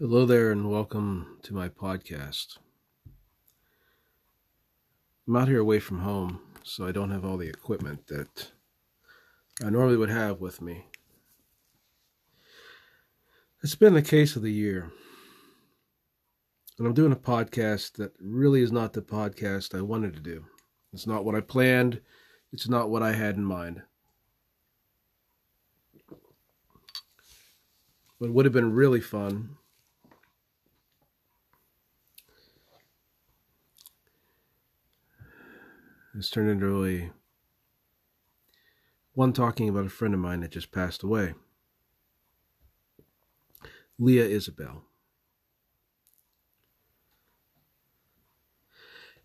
Hello there, and welcome to my podcast. I'm out here away from home, so I don't have all the equipment that I normally would have with me. It's been the case of the year. And I'm doing a podcast that really is not the podcast I wanted to do. It's not what I planned, it's not what I had in mind. What would have been really fun has turned into a one talking about a friend of mine that just passed away. Leah Isabelle.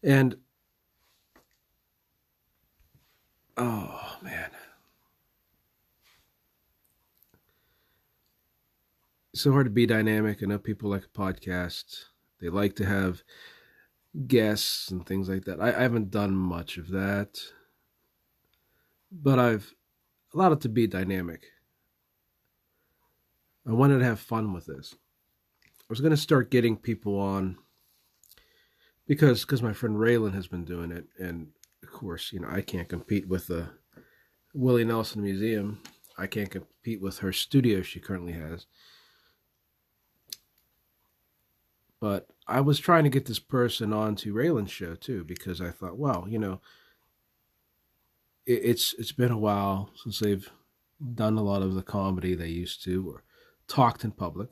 And oh man. It's so hard to be dynamic. Know people like a podcast. They like to have guests and things like that. I, I haven't done much of that, but I've allowed it to be dynamic. I wanted to have fun with this. I was going to start getting people on because because my friend Raylan has been doing it, and of course, you know, I can't compete with the Willie Nelson Museum. I can't compete with her studio she currently has. But I was trying to get this person onto Raylan's show too because I thought, well, you know, it, it's it's been a while since they've done a lot of the comedy they used to or talked in public.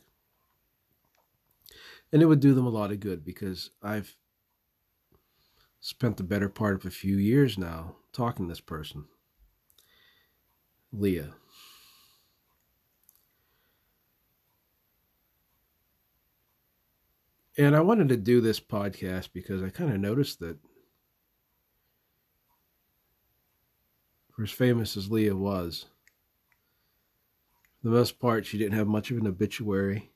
And it would do them a lot of good because I've spent the better part of a few years now talking to this person, Leah. And I wanted to do this podcast because I kind of noticed that for as famous as Leah was, for the most part, she didn't have much of an obituary.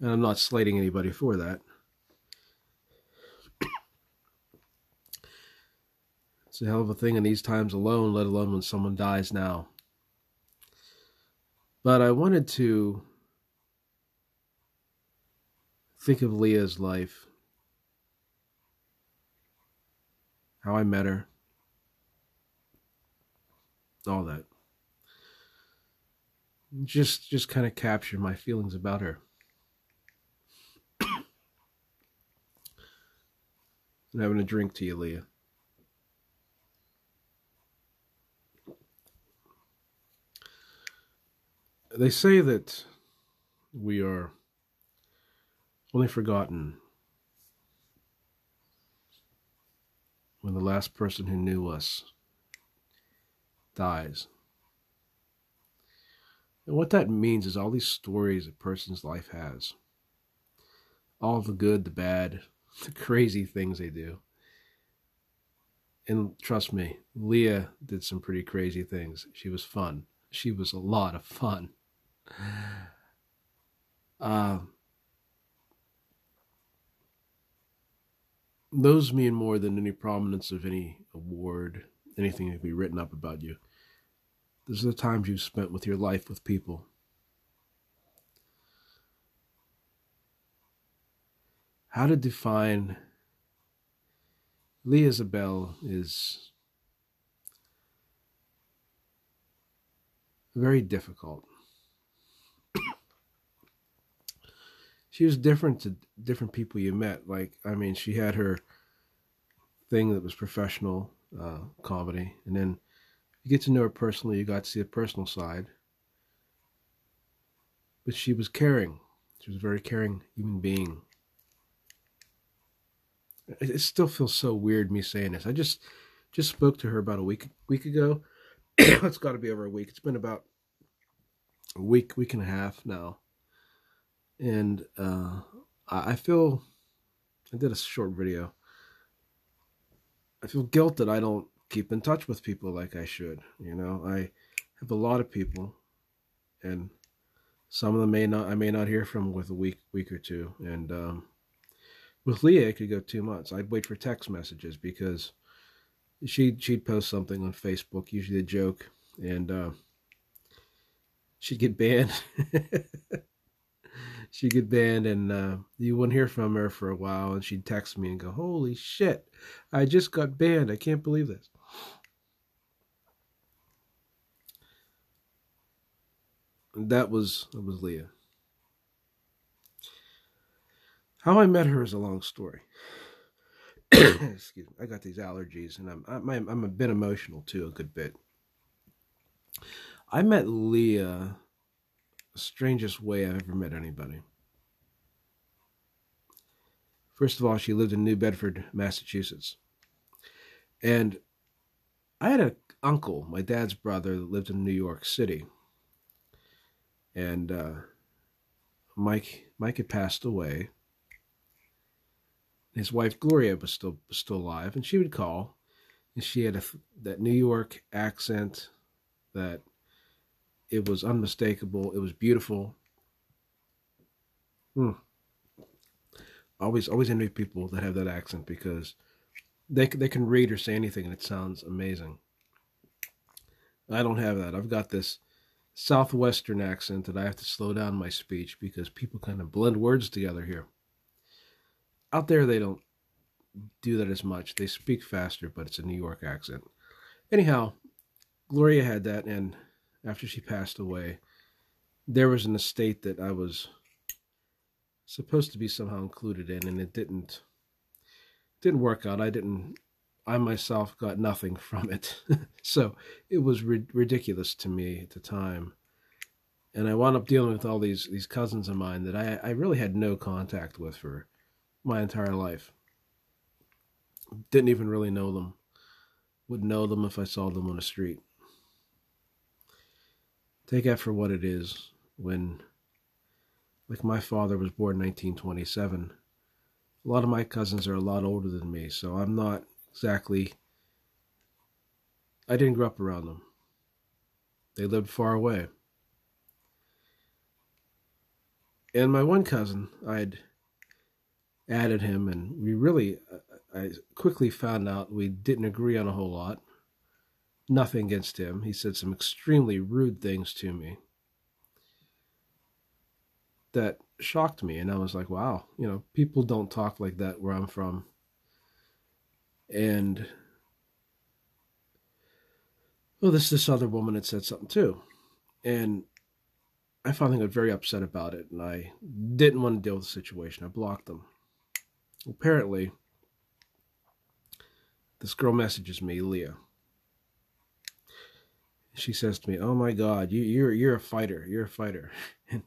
And I'm not slating anybody for that. it's a hell of a thing in these times alone, let alone when someone dies now. But I wanted to think of Leah's life, how I met her, all that. Just just kind of capture my feelings about her. I'm having a drink to you, Leah. They say that we are only forgotten when the last person who knew us dies. And what that means is all these stories a person's life has all the good, the bad, the crazy things they do. And trust me, Leah did some pretty crazy things. She was fun. She was a lot of fun. Uh, those mean more than any prominence of any award, anything that can be written up about you. Those are the times you've spent with your life with people. How to define Lee Isabelle is very difficult. she was different to different people you met. Like, I mean, she had her thing that was professional uh, comedy, and then you get to know her personally. You got to see a personal side, but she was caring. She was a very caring human being. It still feels so weird me saying this. I just just spoke to her about a week week ago. it's got to be over a week. It's been about a week, week and a half now and uh, I, I feel I did a short video. I feel guilt that I don't keep in touch with people like I should. You know, I have a lot of people, and some of them may not I may not hear from with a week week or two. And um, with Leah, it could go two months. I'd wait for text messages because she she'd post something on Facebook, usually a joke, and uh, she'd get banned. she'd get banned, and uh, you wouldn't hear from her for a while. And she'd text me and go, "Holy shit, I just got banned. I can't believe this." that was that was Leah. How I met her is a long story. Excuse me. I got these allergies, and I'm I'm I'm a bit emotional too, a good bit. I met Leah strangest way I've ever met anybody. First of all, she lived in New Bedford, Massachusetts. And I had an uncle, my dad's brother, that lived in New York City and uh, Mike Mike had passed away. His wife Gloria was still still alive, and she would call, and she had a, that New York accent that it was unmistakable. It was beautiful. Hmm. Always always envy people that have that accent because they they can read or say anything and it sounds amazing. I don't have that. I've got this southwestern accent that I have to slow down my speech because people kind of blend words together here. Out there, they don't do that as much. They speak faster, but it's a New York accent. Anyhow, Gloria had that, and after she passed away, there was an estate that I was supposed to be somehow included in, and it didn't didn't work out. I didn't I myself got nothing from it. so it was ri- ridiculous to me at the time. And I wound up dealing with all these, these cousins of mine that I, I really had no contact with for my entire life. Didn't even really know them. Would know them if I saw them on the street. Take that for what it is when, like my father was born in 1927. A lot of my cousins are a lot older than me, so I'm not exactly. I didn't grow up around them. They lived far away. And my one cousin, I'd added him, and we really, I quickly found out we didn't agree on a whole lot. Nothing against him. He said some extremely rude things to me that shocked me. And I was like, wow, you know, people don't talk like that where I'm from and well, this this other woman had said something too, and I finally got very upset about it, and I didn't want to deal with the situation. I blocked them. Apparently, this girl messages me, Leah. She says to me, "Oh my God, you, you're you're a fighter. You're a fighter," and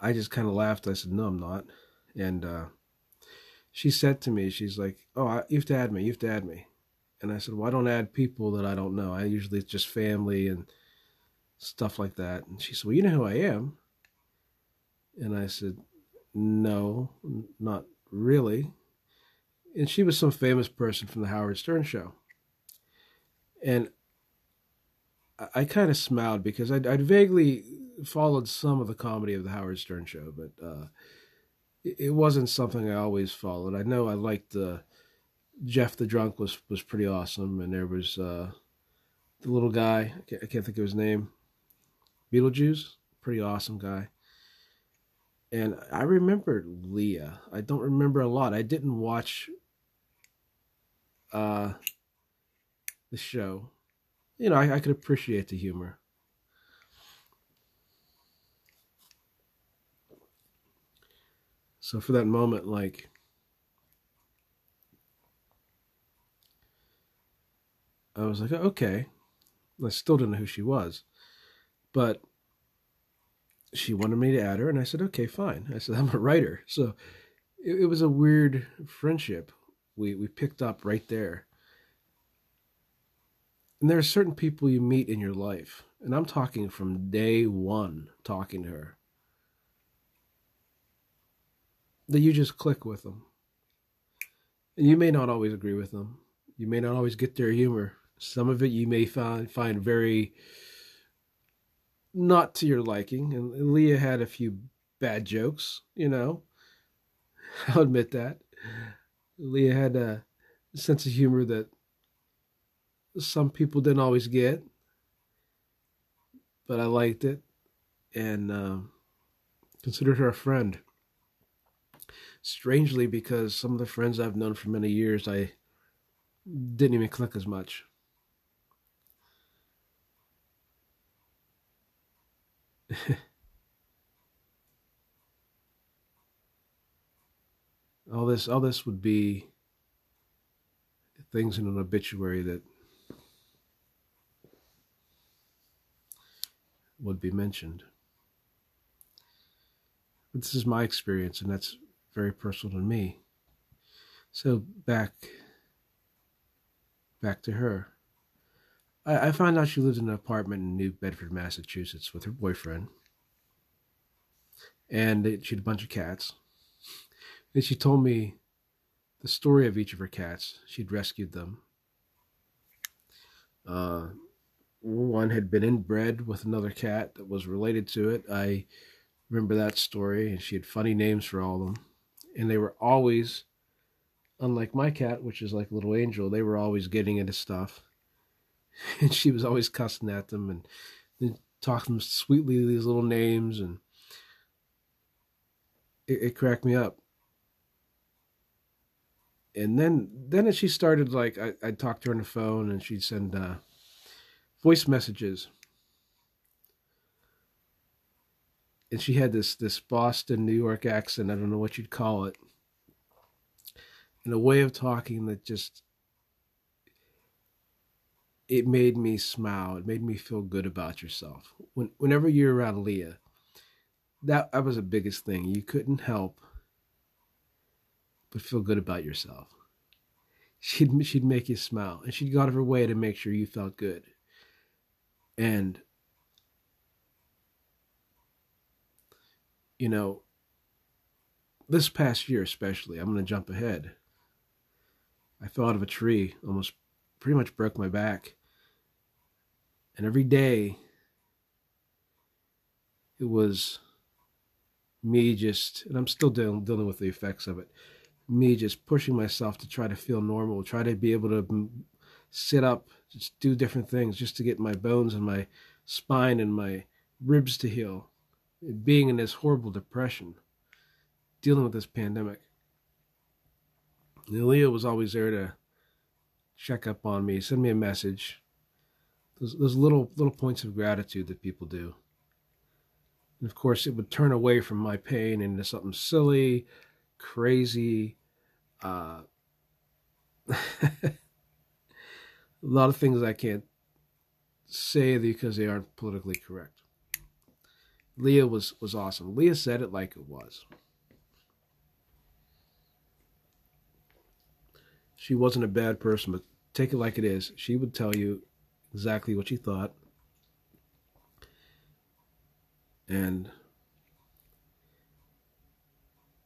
I just kind of laughed. I said, "No, I'm not," and uh, she said to me, she's like, "Oh, you have to add me. You have to add me." And I said, "Well, I don't add people that I don't know. I usually it's just family and stuff like that." And she said, "Well, you know who I am." And I said, "No, not really." And she was some famous person from the Howard Stern show. And I kind of smiled because I'd, I'd, vaguely followed some of the comedy of the Howard Stern show, but uh, it wasn't something I always followed. I know I liked the Jeff the Drunk was was pretty awesome, and there was uh, the little guy. I can't, think of his name. Beetlejuice, pretty awesome guy. And I remember Leah. I don't remember a lot. I didn't watch uh, the show. You know, I, I could appreciate the humor. So for that moment, like, I was like, okay. I still didn't know who she was. But she wanted me to add her, and I said, okay, fine. I said, I'm a writer. So it, it was a weird friendship we, we picked up right there. And there are certain people you meet in your life, and I'm talking from day one talking to her. that you just click with them. And you may not always agree with them. You may not always get their humor. Some of it you may find find very not to your liking. And Leah had a few bad jokes, you know. I'll admit that. Leah had a sense of humor that some people didn't always get, but I liked it. and uh, considered her a friend. Strangely, because some of the friends I've known for many years, I didn't even click as much. all this all this would be things in an obituary that would be mentioned. But this is my experience, and that's very personal to me. So back back to her. I, I found out she lived in an apartment in New Bedford, Massachusetts with her boyfriend. And she had a bunch of cats. And she told me the story of each of her cats. She'd rescued them. Uh, one had been inbred with another cat that was related to it. I remember that story, and she had funny names for all of them. And they were always, unlike my cat, which is like little angel, they were always getting into stuff. And she was always cussing at them and, and talking sweetly these little names, and it, it cracked me up and then then as she started like I, I'd talk to her on the phone and she'd send uh, voice messages and she had this this Boston New York accent I don't know what you'd call it and a way of talking that just it made me smile it made me feel good about yourself when whenever you're around Leah that that was the biggest thing you couldn't help but feel good about yourself. She'd she'd make you smile, and she'd go out of her way to make sure you felt good. And you know, this past year especially, I'm going to jump ahead. I fell out of a tree, almost pretty much broke my back. And every day, it was me just, and I'm still dealing, dealing with the effects of it, me just pushing myself to try to feel normal, try to be able to sit up, just do different things just to get my bones and my spine and my ribs to heal. Being in this horrible depression, dealing with this pandemic. And was always there to check up on me, send me a message. Those, those little little points of gratitude that people do. And of course, it would turn away from my pain into something silly, crazy. Uh, a lot of things I can't say because they aren't politically correct. Leah was was awesome. Leah said it like it was. She wasn't a bad person, but take it like it is. She would tell you exactly what she thought. And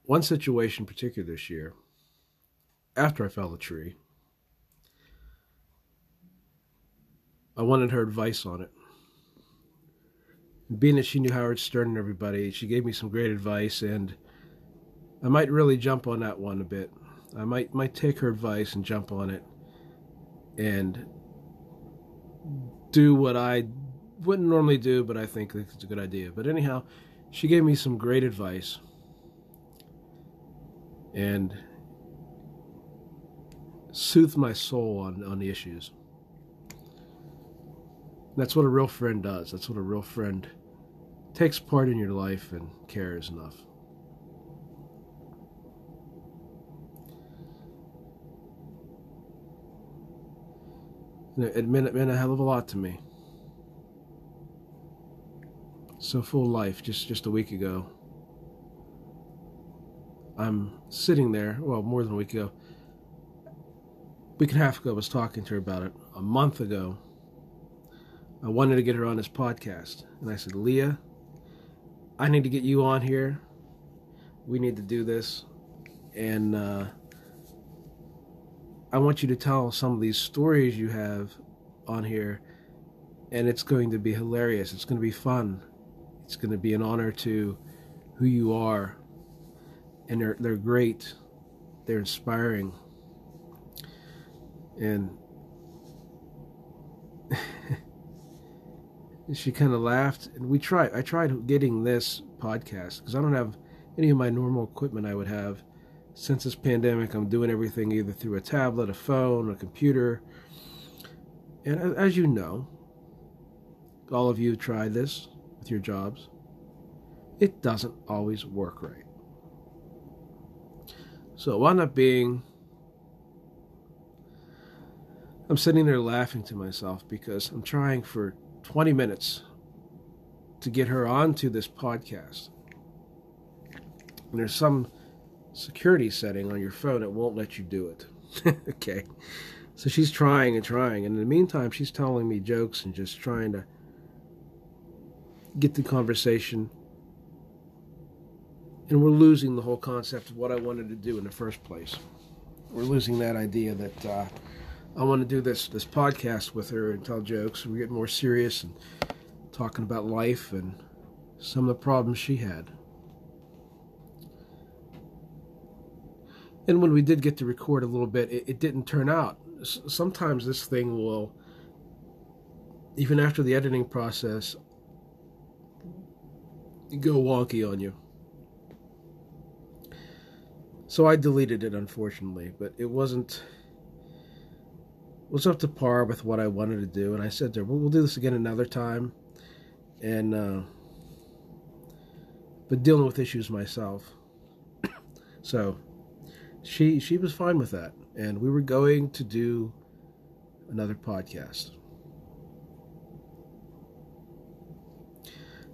one situation particular this year, after I fell the tree, I wanted her advice on it. Being that she knew Howard Stern and everybody, she gave me some great advice, and I might really jump on that one a bit. I might might take her advice and jump on it, and do what I wouldn't normally do, but I think it's a good idea. But anyhow, she gave me some great advice and soothed my soul on, on the issues. That's what a real friend does. That's what a real friend takes part in your life and cares enough. it meant, it meant a hell of a lot to me. So full life just just a week ago. I'm sitting there, well, more than a week ago, a week and a half ago, I was talking to her about it. A month ago, I wanted to get her on this podcast. And I said, Leah, I need to get you on here. We need to do this. And uh, I want you to tell some of these stories you have on here. And it's going to be hilarious. It's going to be fun. It's going to be an honor to who you are and they're they're great. They're inspiring. And And she kind of laughed, and we tried. I tried getting this podcast because I don't have any of my normal equipment I would have. Since this pandemic, I'm doing everything either through a tablet, a phone, a computer. And as you know, all of you tried this with your jobs. It doesn't always work right. So it wound up being I'm sitting there laughing to myself because I'm trying for 20 minutes to get her onto this podcast. And there's some security setting on your phone that won't let you do it. okay. So she's trying and trying. And in the meantime, she's telling me jokes and just trying to get the conversation. And we're losing the whole concept of what I wanted to do in the first place. We're losing that idea that uh, I want to do this this podcast with her and tell jokes. We're getting more serious and talking about life and some of the problems she had. And when we did get to record a little bit, it, it didn't turn out. S- sometimes this thing will, even after the editing process, go wonky on you. So I deleted it, unfortunately, but it wasn't was up to par with what I wanted to do, and I said to her, "We'll, we'll do this again another time." And uh, but dealing with issues myself, so she she was fine with that, and we were going to do another podcast.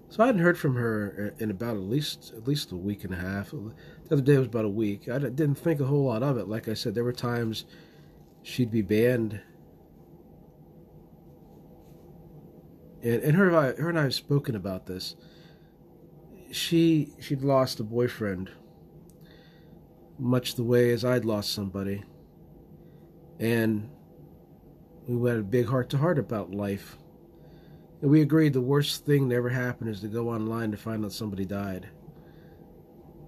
So I hadn't heard from her in about at least at least a week and a half. The other day was about a week. I didn't think a whole lot of it. Like I said, there were times she'd be banned. And, and her, her and I have spoken about this. She she'd lost a boyfriend, much the way as I'd lost somebody, and we had a big heart to heart about life. And we agreed the worst thing that ever happened is to go online to find out somebody died.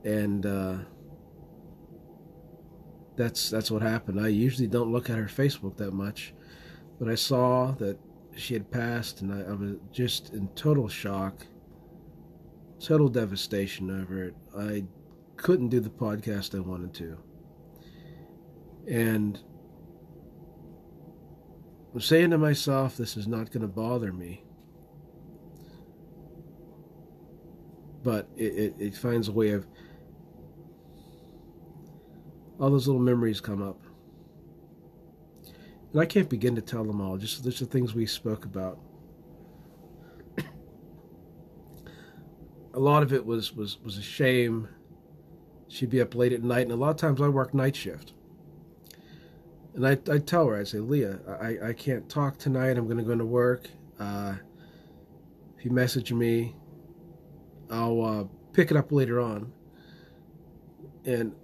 And uh, that's that's what happened. I usually don't look at her Facebook that much, but I saw that she had passed, and I, I was just in total shock, total devastation over it. I couldn't do the podcast I wanted to, and I'm saying to myself, this is not going to bother me. But it, it, it finds a way of all those little memories come up. And I can't begin to tell them all, just, just the things we spoke about. a lot of it was, was, was a shame. She'd be up late at night, and a lot of times I work night shift. And I, I tell her, I say, Leah, I, I can't talk tonight. I'm going to go into work. Uh, if you message me, I'll uh, pick it up later on. And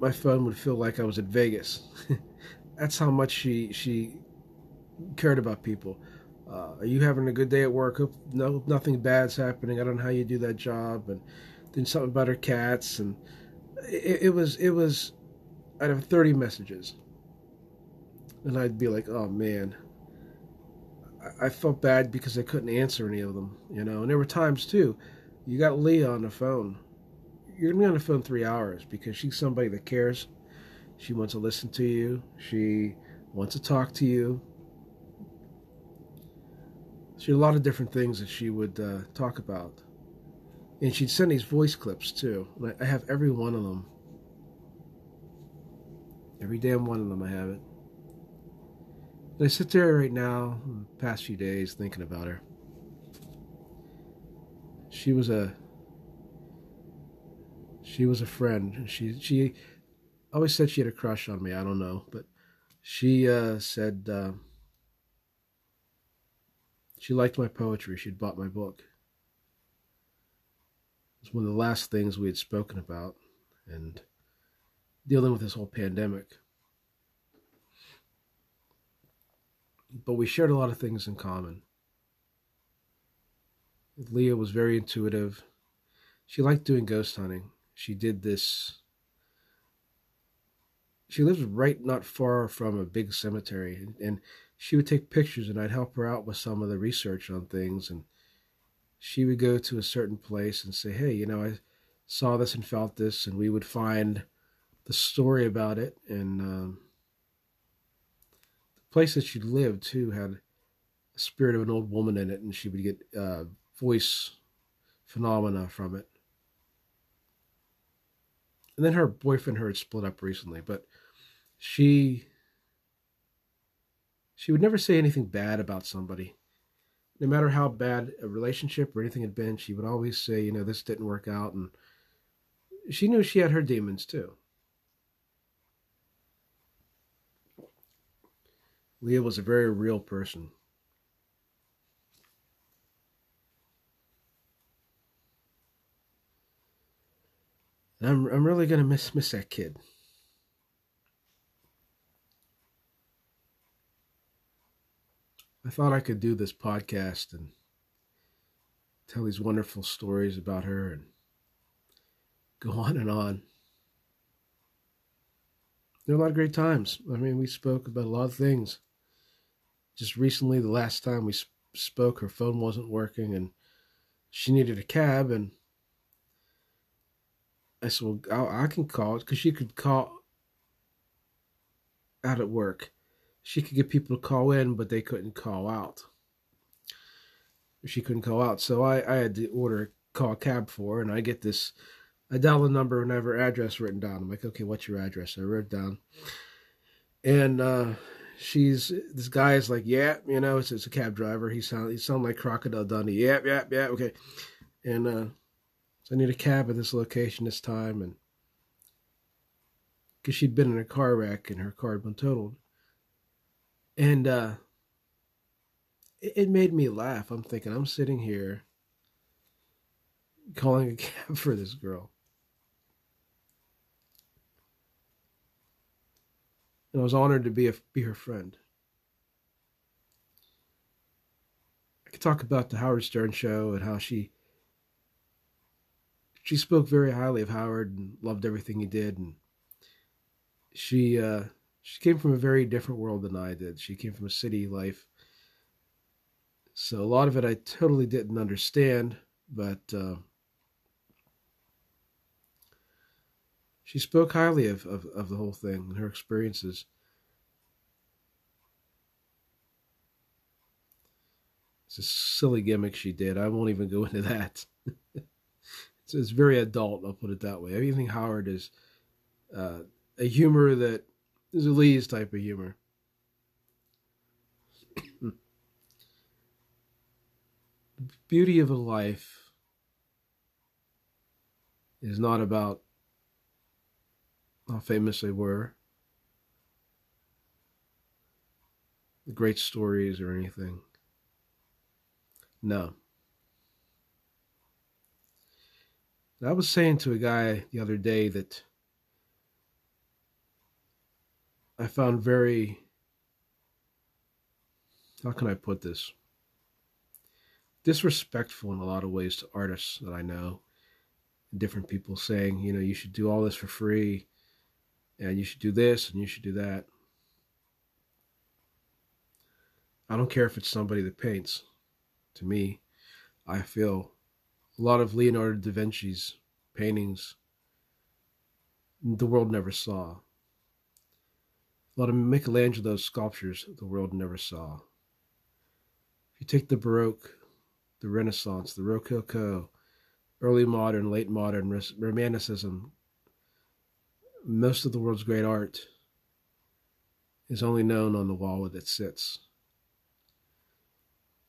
my phone would feel like I was at Vegas. That's how much she she cared about people. Uh, are you having a good day at work? No, nothing bad's happening. I don't know how you do that job. And then something about her cats, and it, it was it was. I'd have thirty messages, and I'd be like, "Oh man." I, I felt bad because I couldn't answer any of them, you know. And there were times too. You got Leah on the phone you're gonna be on the phone three hours because she's somebody that cares. She wants to listen to you. She wants to talk to you. She had a lot of different things that she would uh, talk about, and she'd send these voice clips too. I have every one of them. Every damn one of them, I have it. And I sit there right now, past few days, thinking about her. She was a she was a friend. She she always said she had a crush on me. I don't know, but she uh, said uh, she liked my poetry. She'd bought my book. It was one of the last things we had spoken about, and dealing with this whole pandemic. But we shared a lot of things in common. Leah was very intuitive. She liked doing ghost hunting she did this she lives right not far from a big cemetery and she would take pictures and I'd help her out with some of the research on things and she would go to a certain place and say, Hey, you know, I saw this and felt this, and we would find the story about it. And um, the place that she lived, too, had a spirit of an old woman in it, and she would get uh, voice phenomena from it. And then her boyfriend her had split up recently, but she she would never say anything bad about somebody. No matter how bad a relationship or anything had been, she would always say, you know, this didn't work out and she knew she had her demons too. Leah was a very real person. I'm I'm really gonna miss miss that kid. I thought I could do this podcast and tell these wonderful stories about her and go on and on. There were a lot of great times. I mean, we spoke about a lot of things. Just recently, the last time we spoke, her phone wasn't working and she needed a cab, and I said, well, I, can call it because she could call out at work. She could get people to call in, but they couldn't call out. She couldn't call out. So I, I had to order, call a cab for and I get this, I dial the number and have her address written down. I'm like, okay, what's your address? I wrote down. And uh, she's, this guy is like, yeah, you know, it's, it's a cab driver. He sound, he sound like Crocodile Dundee. Yeah, yeah, yeah, okay. And, uh, so I need a cab at this location this time, and because she'd been in a car wreck and her car had been totaled, and uh, it, it made me laugh. I'm thinking I'm sitting here calling a cab for this girl. And I was honored to be a, be her friend. I could talk about the Howard Stern show and how she she spoke very highly of Howard and loved everything he did. And she uh, she came from a very different world than I did. She came from a city life, so a lot of it I totally didn't understand. But uh, she spoke highly of, of, of the whole thing and her experiences. It's a silly gimmick she did. I won't even go into that. It's, it's very adult. I'll put it that way. Everything Howard is uh, a humor that is a Lee's type of humor. the beauty of a life is not about how famous they were, the great stories or anything. No. I was saying to a guy the other day that I found very, how can I put this? Disrespectful in a lot of ways to artists that I know. Different people saying, you know, you should do all this for free, and you should do this, and you should do that. I don't care if it's somebody that paints. To me, I feel a lot of Leonardo da Vinci's paintings the world never saw. A lot of Michelangelo's sculptures the world never saw. If you take the Baroque, the Renaissance, the Rococo, early modern, late modern, Romanticism, most of the world's great art is only known on the wall that it sits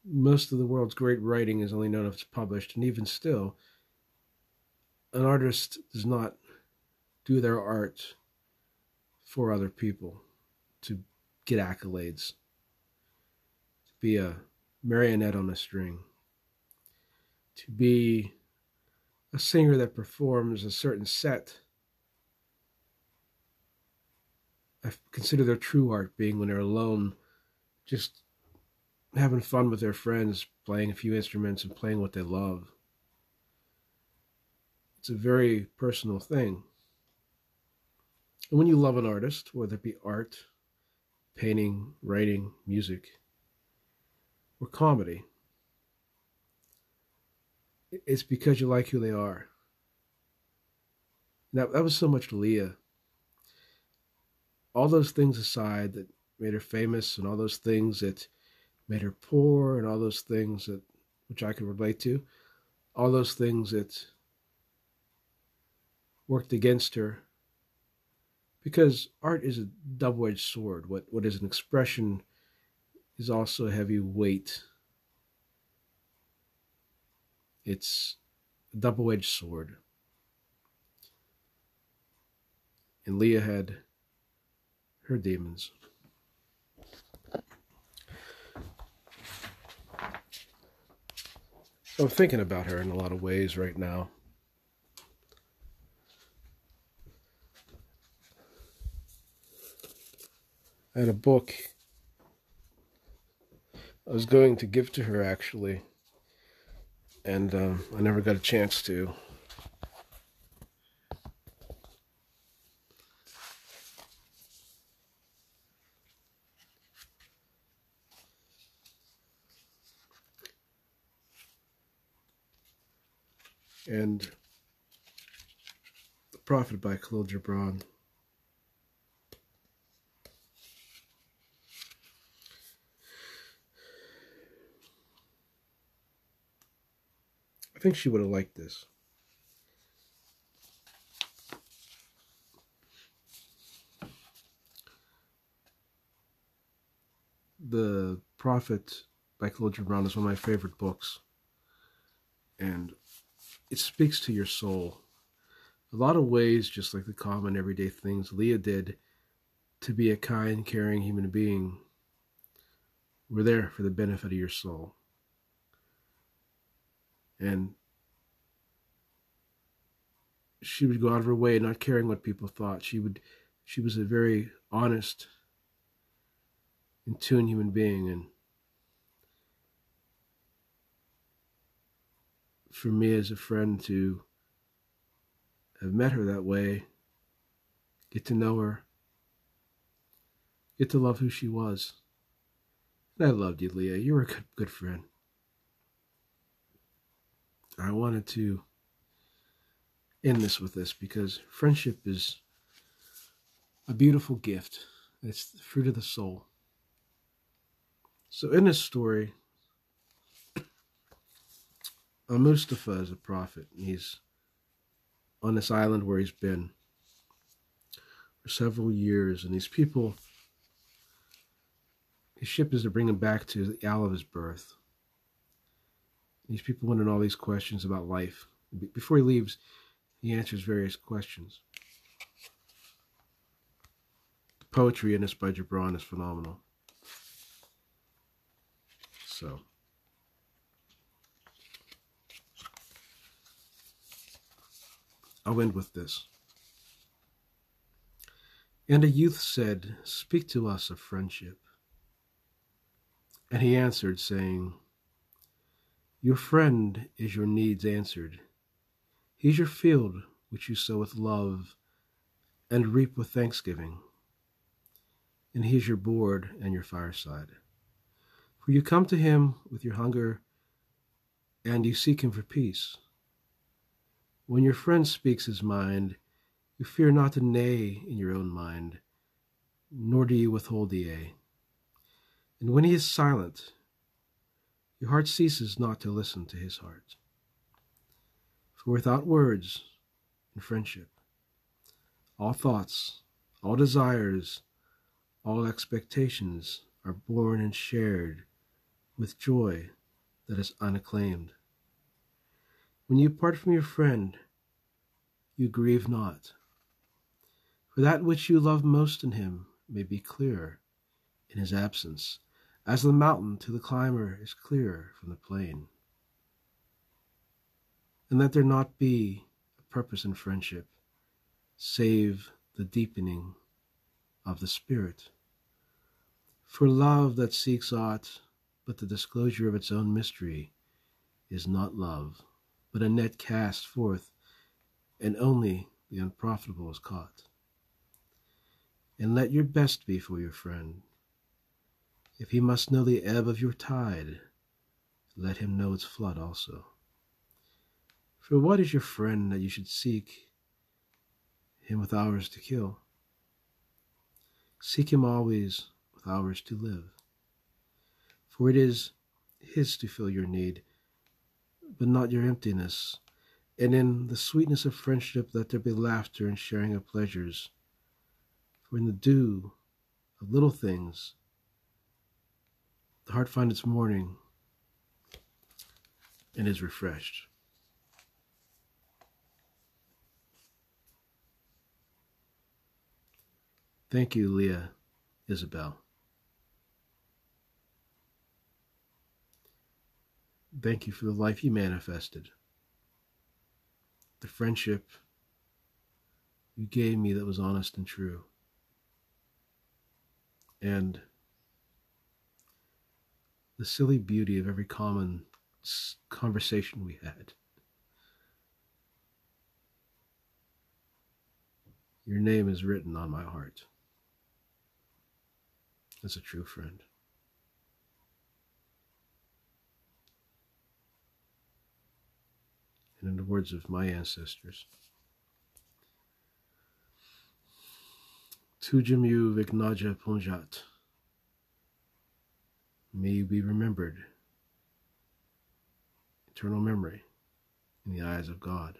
most of the world's great writing is only known if it's published, and even still, an artist does not do their art for other people to get accolades, to be a marionette on a string, to be a singer that performs a certain set. I consider their true art being when they're alone, just having fun with their friends, playing a few instruments and playing what they love. It's a very personal thing. And when you love an artist, whether it be art, painting, writing, music, or comedy, it's because you like who they are. That, that was so much Leah. All those things aside that made her famous, and all those things that made her poor, and all those things that which I could relate to, all those things that worked against her. Because art is a double edged sword. What, what is an expression is also a heavy weight. It's a double edged sword. And Leah had her demons. I'm thinking about her in a lot of ways right now. I had a book I was going to give to her actually, and um, I never got a chance to. And The Prophet by Khalil Gibran. I think she would have liked this. The Prophet by Khalil Gibran is one of my favorite books. And it speaks to your soul. A lot of ways, just like the common everyday things Leah did to be a kind, caring human being, were there for the benefit of your soul and she would go out of her way not caring what people thought she would she was a very honest in tune human being and for me as a friend to have met her that way get to know her get to love who she was and i loved you leah you were a good, good friend I wanted to end this with this because friendship is a beautiful gift. It's the fruit of the soul. So in this story, Uh, Mustafa is a prophet. He's on this island where he's been for several years, and these people, his ship is to bring him back to the isle of his birth. These people to all these questions about life. Before he leaves, he answers various questions. The poetry in this by Gibran is phenomenal. So. I'll end with this. And a youth said, Speak to us of friendship. And he answered, saying, your friend is your needs answered. He's your field which you sow with love and reap with thanksgiving. And he is your board and your fireside. For you come to him with your hunger and you seek him for peace. When your friend speaks his mind, you fear not to nay in your own mind, nor do you withhold the a. And when he is silent, your heart ceases not to listen to his heart. For without words in friendship, all thoughts, all desires, all expectations are born and shared with joy that is unacclaimed. When you part from your friend, you grieve not, for that which you love most in him may be clear in his absence as the mountain to the climber is clear from the plain. And let there not be a purpose in friendship save the deepening of the spirit. For love that seeks aught but the disclosure of its own mystery is not love, but a net cast forth, and only the unprofitable is caught. And let your best be for your friend, if he must know the ebb of your tide, let him know its flood also. For what is your friend that you should seek him with hours to kill? Seek him always with hours to live. For it is his to fill your need, but not your emptiness. And in the sweetness of friendship, let there be laughter and sharing of pleasures. For in the dew of little things, the heart finds its morning and is refreshed. Thank you, Leah Isabelle. Thank you for the life you manifested, the friendship you gave me that was honest and true, and the silly beauty of every common conversation we had. Your name is written on my heart as a true friend. In the words of my ancestors, Tujamu Vignaja Punjat, may you be remembered, eternal memory in the eyes of God.